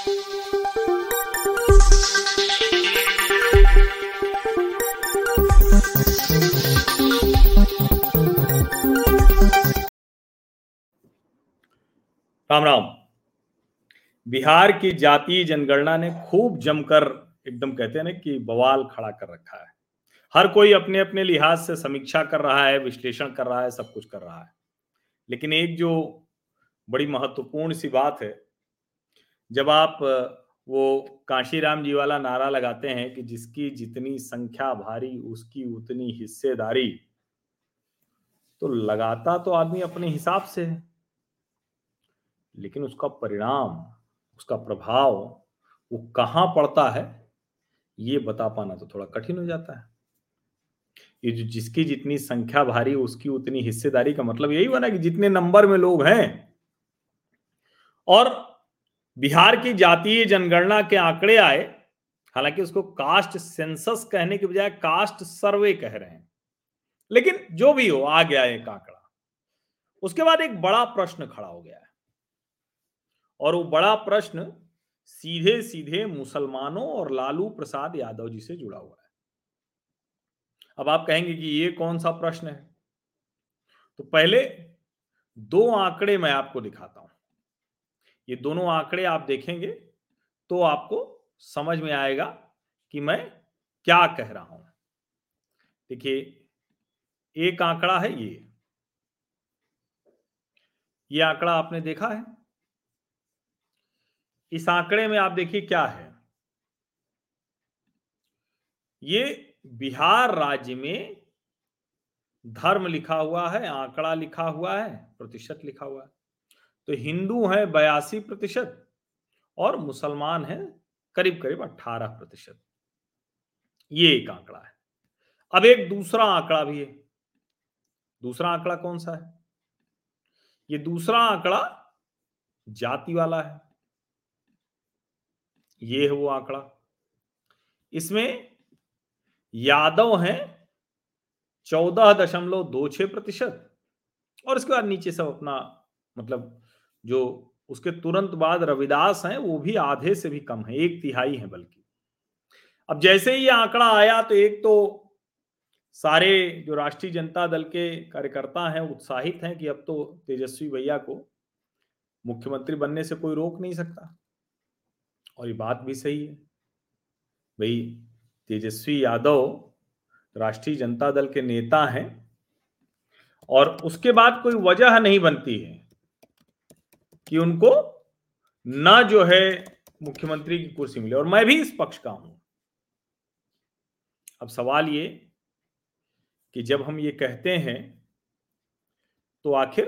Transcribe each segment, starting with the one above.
राम राम। बिहार की जातीय जनगणना ने खूब जमकर एकदम कहते हैं ना कि बवाल खड़ा कर रखा है। हर कोई अपने अपने लिहाज से समीक्षा कर रहा है, विश्लेषण कर रहा है, सब कुछ कर रहा है। लेकिन एक जो बड़ी महत्वपूर्ण सी बात है जब आप वो काशीराम जी वाला नारा लगाते हैं कि जिसकी जितनी संख्या भारी, उसकी उतनी हिस्सेदारी तो लगाता तो आदमी अपने हिसाब से है। लेकिन उसका परिणाम, उसका प्रभाव, वो कहाँ पड़ता है, ये बता पाना तो थोड़ा कठिन हो जाता है। ये जो जिसकी जितनी संख्या भारी, उसकी उतनी हिस्सेदारी का मतलब यही बना कि जितने नंबर में लोग हैं, और बिहार की जातीय जनगणना के आंकड़े आए, हालाँकि उसको कास्ट सेंसस कहने के बजाय कास्ट सर्वे कह रहे हैं। लेकिन जो भी हो, आ गया एक आंकड़ा। उसके बाद एक बड़ा प्रश्न खड़ा हो गया है। और वो बड़ा प्रश्न सीधे सीधे मुसलमानों और लालू प्रसाद यादव जी से जुड़ा हुआ है। अब आप कहेंगे कि ये कौन सा प्रश्न है? तो पहले दो आंकड़े मैं आपको दिखाता हूँ। ये दोनों आंकड़े आप देखेंगे तो आपको समझ में आएगा कि मैं क्या कह रहा हूँ। देखिए, एक आंकड़ा है ये। ये आंकड़ा आपने देखा है? इस आंकड़े में आप देखिए क्या है। ये बिहार राज्य में धर्म लिखा हुआ है, आंकड़ा लिखा हुआ है, प्रतिशत लिखा हुआ है। तो हिंदू है बयासी प्रतिशत और मुसलमान है करीब करीब अट्ठारह प्रतिशत। ये एक आंकड़ा है। अब एक दूसरा आंकड़ा भी है। दूसरा आंकड़ा कौन सा है? ये दूसरा आंकड़ा जाति वाला है। ये है वो आंकड़ा। इसमें यादव हैं चौदह दशमलव दो छह प्रतिशत और इसके बाद नीचे सब अपना मतलब जो उसके तुरंत बाद रविदास हैं, वो भी आधे से भी कम है, एक तिहाई है बल्कि। अब जैसे ही ये आंकड़ा आया तो एक तो सारे जो राष्ट्रीय जनता दल के कार्यकर्ता हैं, उत्साहित हैं कि अब तो तेजस्वी भैया को मुख्यमंत्री बनने से कोई रोक नहीं सकता। और ये बात भी सही है। भाई, तेजस्वी यादव राष्ट्रीय जनता दल के नेता हैं और उसके बाद कोई वजह नहीं बनती है। कि उनको न जो है मुख्यमंत्री की कुर्सी मिले। और मैं भी इस पक्ष का हूँ। अब सवाल ये कि जब हम ये कहते हैं तो आखिर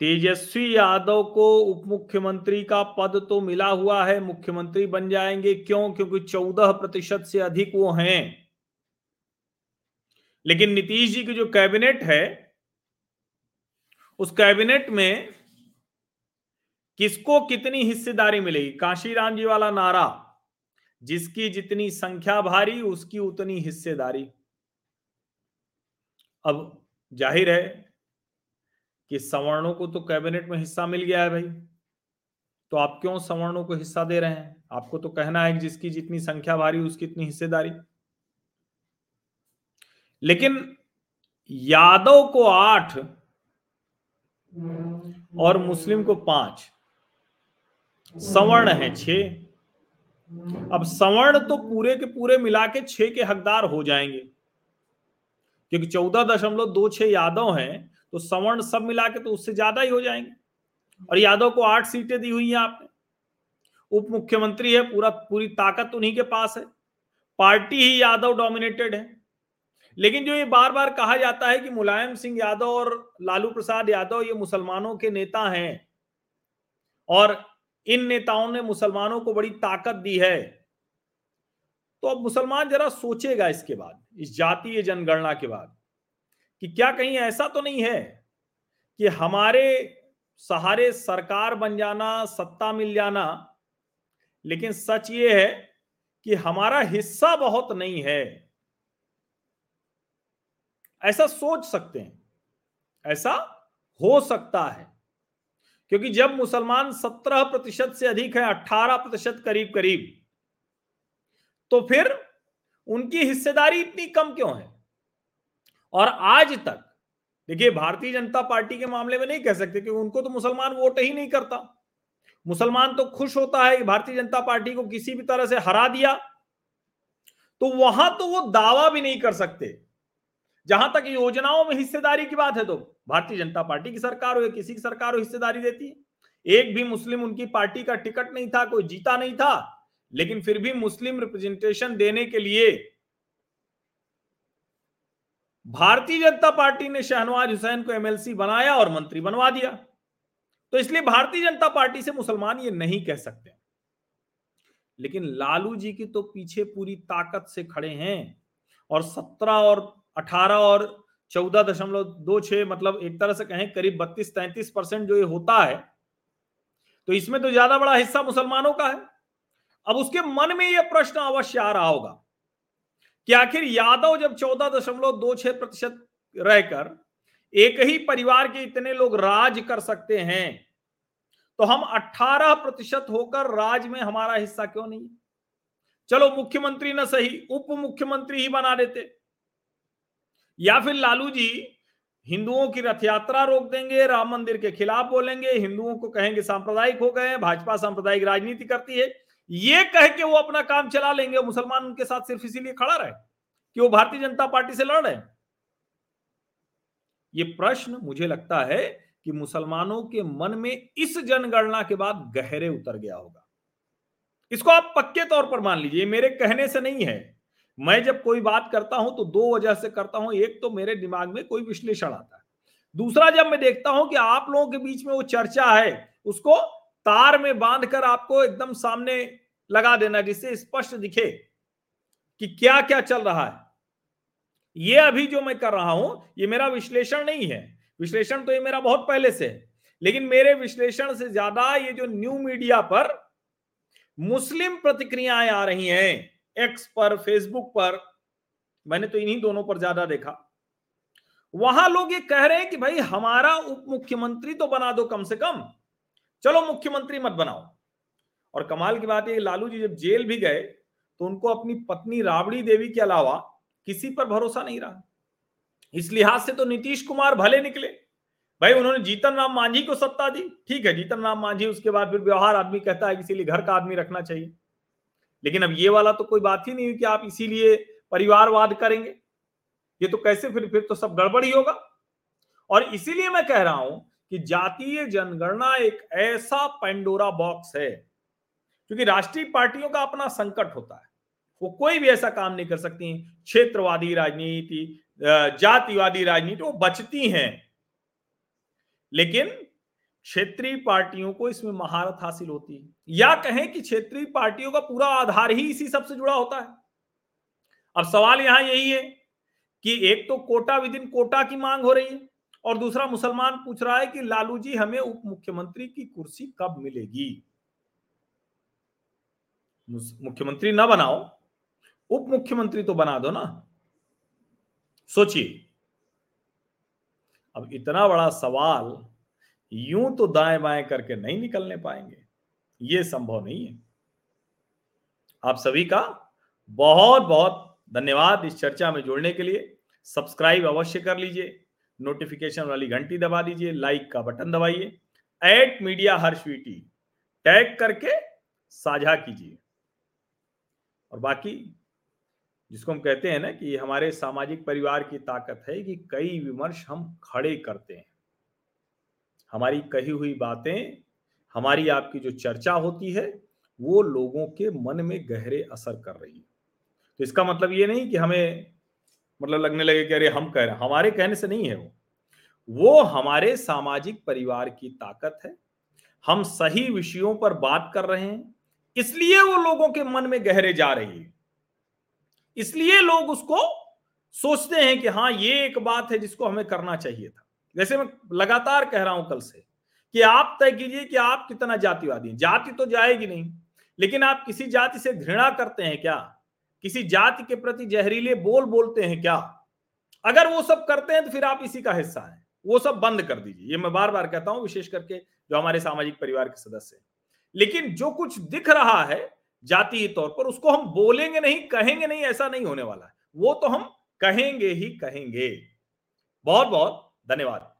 तेजस्वी यादव को उप मुख्यमंत्री का पद तो मिला हुआ है, मुख्यमंत्री बन जाएँगे क्यों? क्योंकि चौदह प्रतिशत से अधिक वो हैं। लेकिन नीतीश जी की जो कैबिनेट है, उस कैबिनेट में किसको कितनी हिस्सेदारी मिलेगी? काशीराम जी वाला नारा, जिसकी जितनी संख्या भारी, उसकी उतनी हिस्सेदारी। अब ज़ाहिर है कि सवर्णों को तो कैबिनेट में हिस्सा मिल गया है भाई। तो आप क्यों सवर्णों को हिस्सा दे रहे हैं? आपको तो कहना है कि जिसकी जितनी संख्या भारी, उसकी इतनी हिस्सेदारी। लेकिन यादव को आठ और मुस्लिम को पाँच। सवर्ण है छे। अब सवर्ण तो पूरे के पूरे मिला के छे के हकदार हो जाएँगे। क्योंकि चौदह दशमलव दो छह यादव हैं तो सवर्ण सब मिला के तो उससे ज़्यादा ही हो जाएँगे। और यादव को आठ सीटें दी हुई हैं आपने। उप मुख्यमंत्री है, पूरा, पूरी ताकत उन्हीं के पास है। पार्टी ही यादव डोमिनेटेड है। लेकिन जो ये बार बार कहा जाता है कि मुलायम सिंह यादव और लालू प्रसाद यादव ये मुसलमानों के नेता हैं, और इन नेताओं ने मुसलमानों को बड़ी ताकत दी है। तो अब मुसलमान जरा सोचेगा इसके बाद, इस जातीय जनगणना के बाद, कि क्या कहीं ऐसा तो नहीं है कि हमारे सहारे सरकार बन जाना, सत्ता मिल जाना, लेकिन सच ये है कि हमारा हिस्सा बहुत नहीं है। ऐसा सोच सकते हैं, ऐसा हो सकता है। क्योंकि जब मुसलमान सत्रह प्रतिशत से अधिक है अट्ठारह प्रतिशत करीब करीब तो फिर उनकी हिस्सेदारी इतनी कम क्यों है? और आज तक, देखिए, भारतीय जनता पार्टी के मामले में नहीं कह सकते कि उनको तो मुसलमान वोट ही नहीं करता। मुसलमान तो खुश होता है कि भारतीय जनता पार्टी को किसी भी तरह से हरा दिया तो वहाँ तो वो दावा भी नहीं कर सकते। जहाँ तक योजनाओं में हिस्सेदारी की बात है तो भारतीय जनता पार्टी की सरकार हो या किसी की सरकार हो, हिस्सेदारी देती है। एक भी मुस्लिम उनकी पार्टी का टिकट नहीं था, कोई जीता नहीं था, लेकिन फिर भी मुस्लिम रिप्रेजेंटेशन देने के लिए भारतीय जनता पार्टी ने शहनवाज हुसैन को एमएलसी बनाया और मंत्री बनवा दिया। तो इसलिए भारतीय जनता पार्टी से मुसलमान ये नहीं कह सकते। लेकिन लालू जी की तो पीछे पूरी ताकत से खड़े हैं और सत्रह और अठारह और चौदह दशमलव दो छह मतलब एक तरह से कहें करीब बत्तीस तैंतीस परसेंट जो ये होता है तो इसमें तो ज़्यादा बड़ा हिस्सा मुसलमानों का है। अब उसके मन में यह प्रश्न अवश्य आ रहा होगा कि आखिर यादव जब चौदह दशमलव दो छह प्रतिशत रहकर एक ही परिवार के इतने लोग राज कर सकते हैं तो हम 18 प्रतिशत होकर राज में हमारा हिस्सा क्यों नहीं? चलो मुख्यमंत्री ना सही, उप मुख्यमंत्री ही बना देते। या फिर लालू जी, हिंदुओं की रथ यात्रा रोक देंगे, राम मंदिर के खिलाफ बोलेंगे, हिंदुओं को कहेंगे सांप्रदायिक हो गए भाजपा सांप्रदायिक राजनीति करती है। ये कह के वो अपना काम चला लेंगे मुसलमान उनके साथ सिर्फ़ इसीलिए खड़ा रहे कि वो भारतीय जनता पार्टी से लड़ रहे ये प्रश्न मुझे लगता है कि मुसलमानों के मन में इस जनगणना के बाद गहरे उतर गया होगा। इसको आप पक्के तौर पर मान लीजिए मेरे कहने से नहीं है। मैं जब कोई बात करता हूँ तो दो वजह से करता हूँ। एक तो मेरे दिमाग में कोई विश्लेषण आता है। दूसरा, जब मैं देखता हूँ कि आप लोगों के बीच में वो चर्चा है, उसको तार में बाँध कर आपको एकदम सामने लगा देना, जिससे स्पष्ट दिखे कि क्या क्या चल रहा है। ये अभी जो मैं कर रहा हूँ, ये मेरा विश्लेषण नहीं है। विश्लेषण तो ये मेरा बहुत पहले से है। लेकिन मेरे विश्लेषण से ज़्यादा ये जो न्यू मीडिया पर मुस्लिम प्रतिक्रियाएँ आ रही हैं एक्स पर फेसबुक पर, मैंने तो इन्हीं दोनों पर ज़्यादा देखा। वहाँ लोग ये कह रहे हैं कि भाई हमारा उप मुख्यमंत्री तो बना दो कम से कम। चलो मुख्यमंत्री मत बनाओ। और कमाल की बात है लालू जी जब जेल भी गए तो उनको अपनी पत्नी राबड़ी देवी के अलावा किसी पर भरोसा नहीं रहा। इस लिहाज से तो नीतीश कुमार भले निकले। भाई उन्होंने जीतन राम मांझी को सत्ता दी। ठीक है, जीतन राम मांझी, उसके बाद फिर व्यवहार आदमी कहता है इसीलिए घर का आदमी रखना चाहिए। लेकिन अब ये वाला तो कोई बात ही नहीं हुई कि आप इसीलिए परिवारवाद करेंगे। ये तो कैसे फिर फिर तो सब गड़बड़ ही होगा। और इसीलिए मैं कह रहा हूँ कि जातीय जनगणना एक ऐसा पेंडोरा बॉक्स है, क्योंकि राष्ट्रीय पार्टियों का अपना संकट होता है। वो कोई भी ऐसा काम नहीं कर सकती। क्षेत्रवादी राजनीति जातिवादी राजनीति, वो बचती हैं। लेकिन क्षेत्रीय पार्टियों को इसमें महारत हासिल होती है। या कहें कि क्षेत्रीय पार्टियों का पूरा आधार ही इसी सबसे जुड़ा होता है। अब सवाल यहाँ यही है कि एक तो कोटा विद इन कोटा की मांग हो रही है और दूसरा मुसलमान पूछ रहा है कि लालू जी हमें उप मुख्यमंत्री की कुर्सी कब मिलेगी? मुख्यमंत्री ना बनाओ, उप मुख्यमंत्री तो बना दो ना। सोचिए। अब इतना बड़ा सवाल यूँ तो दाएँ बाएँ करके नहीं निकलने पाएँगे। ये संभव नहीं है। आप सभी का बहुत बहुत धन्यवाद इस चर्चा में जुड़ने के लिए। सब्सक्राइब अवश्य कर लीजिए। नोटिफिकेशन वाली घंटी दबा दीजिए। लाइक का बटन दबाइए। एट मीडिया हर स्वीटी। टैग करके साझा कीजिए। और बाकी, जिसको हम कहते हैं ना कि हमारे सामाजिक परिवार की ताकत है कि कई विमर्श हम खड़े करते हैं। हमारी कही हुई बातें, हमारी आपकी जो चर्चा होती है, वो लोगों के मन में गहरे असर कर रही है। तो इसका मतलब ये नहीं कि हमें मतलब लगने लगे कि अरे हम कह रहे हैं, हमारे कहने से नहीं है वो। वो हमारे सामाजिक परिवार की ताकत है। हम सही विषयों पर बात कर रहे हैं, इसलिए वो लोगों के मन में गहरे जा रही है। इसलिए लोग उसको सोचते हैं कि हाँ ये एक बात है जिसको हमें करना चाहिए था। जैसे मैं लगातार कह रहा हूँ कल से कि आप तय कीजिए कि आप कितना जातिवादी हैं। जाति तो जाएगी नहीं, लेकिन आप किसी जाति से घृणा करते हैं क्या? किसी जाति के प्रति जहरीले बोल बोलते हैं क्या? अगर वो सब करते हैं तो फिर आप इसी का हिस्सा है। वो सब बंद कर दीजिए। ये मैं बार बार कहता हूँ, विशेष करके जो हमारे सामाजिक परिवार के सदस्य हैं। लेकिन जो कुछ दिख रहा है जातीय तौर पर, उसको हम बोलेंगे नहीं, कहेंगे नहीं, ऐसा नहीं होने वाला है। वो तो हम कहेंगे ही कहेंगे। बहुत बहुत धन्यवाद।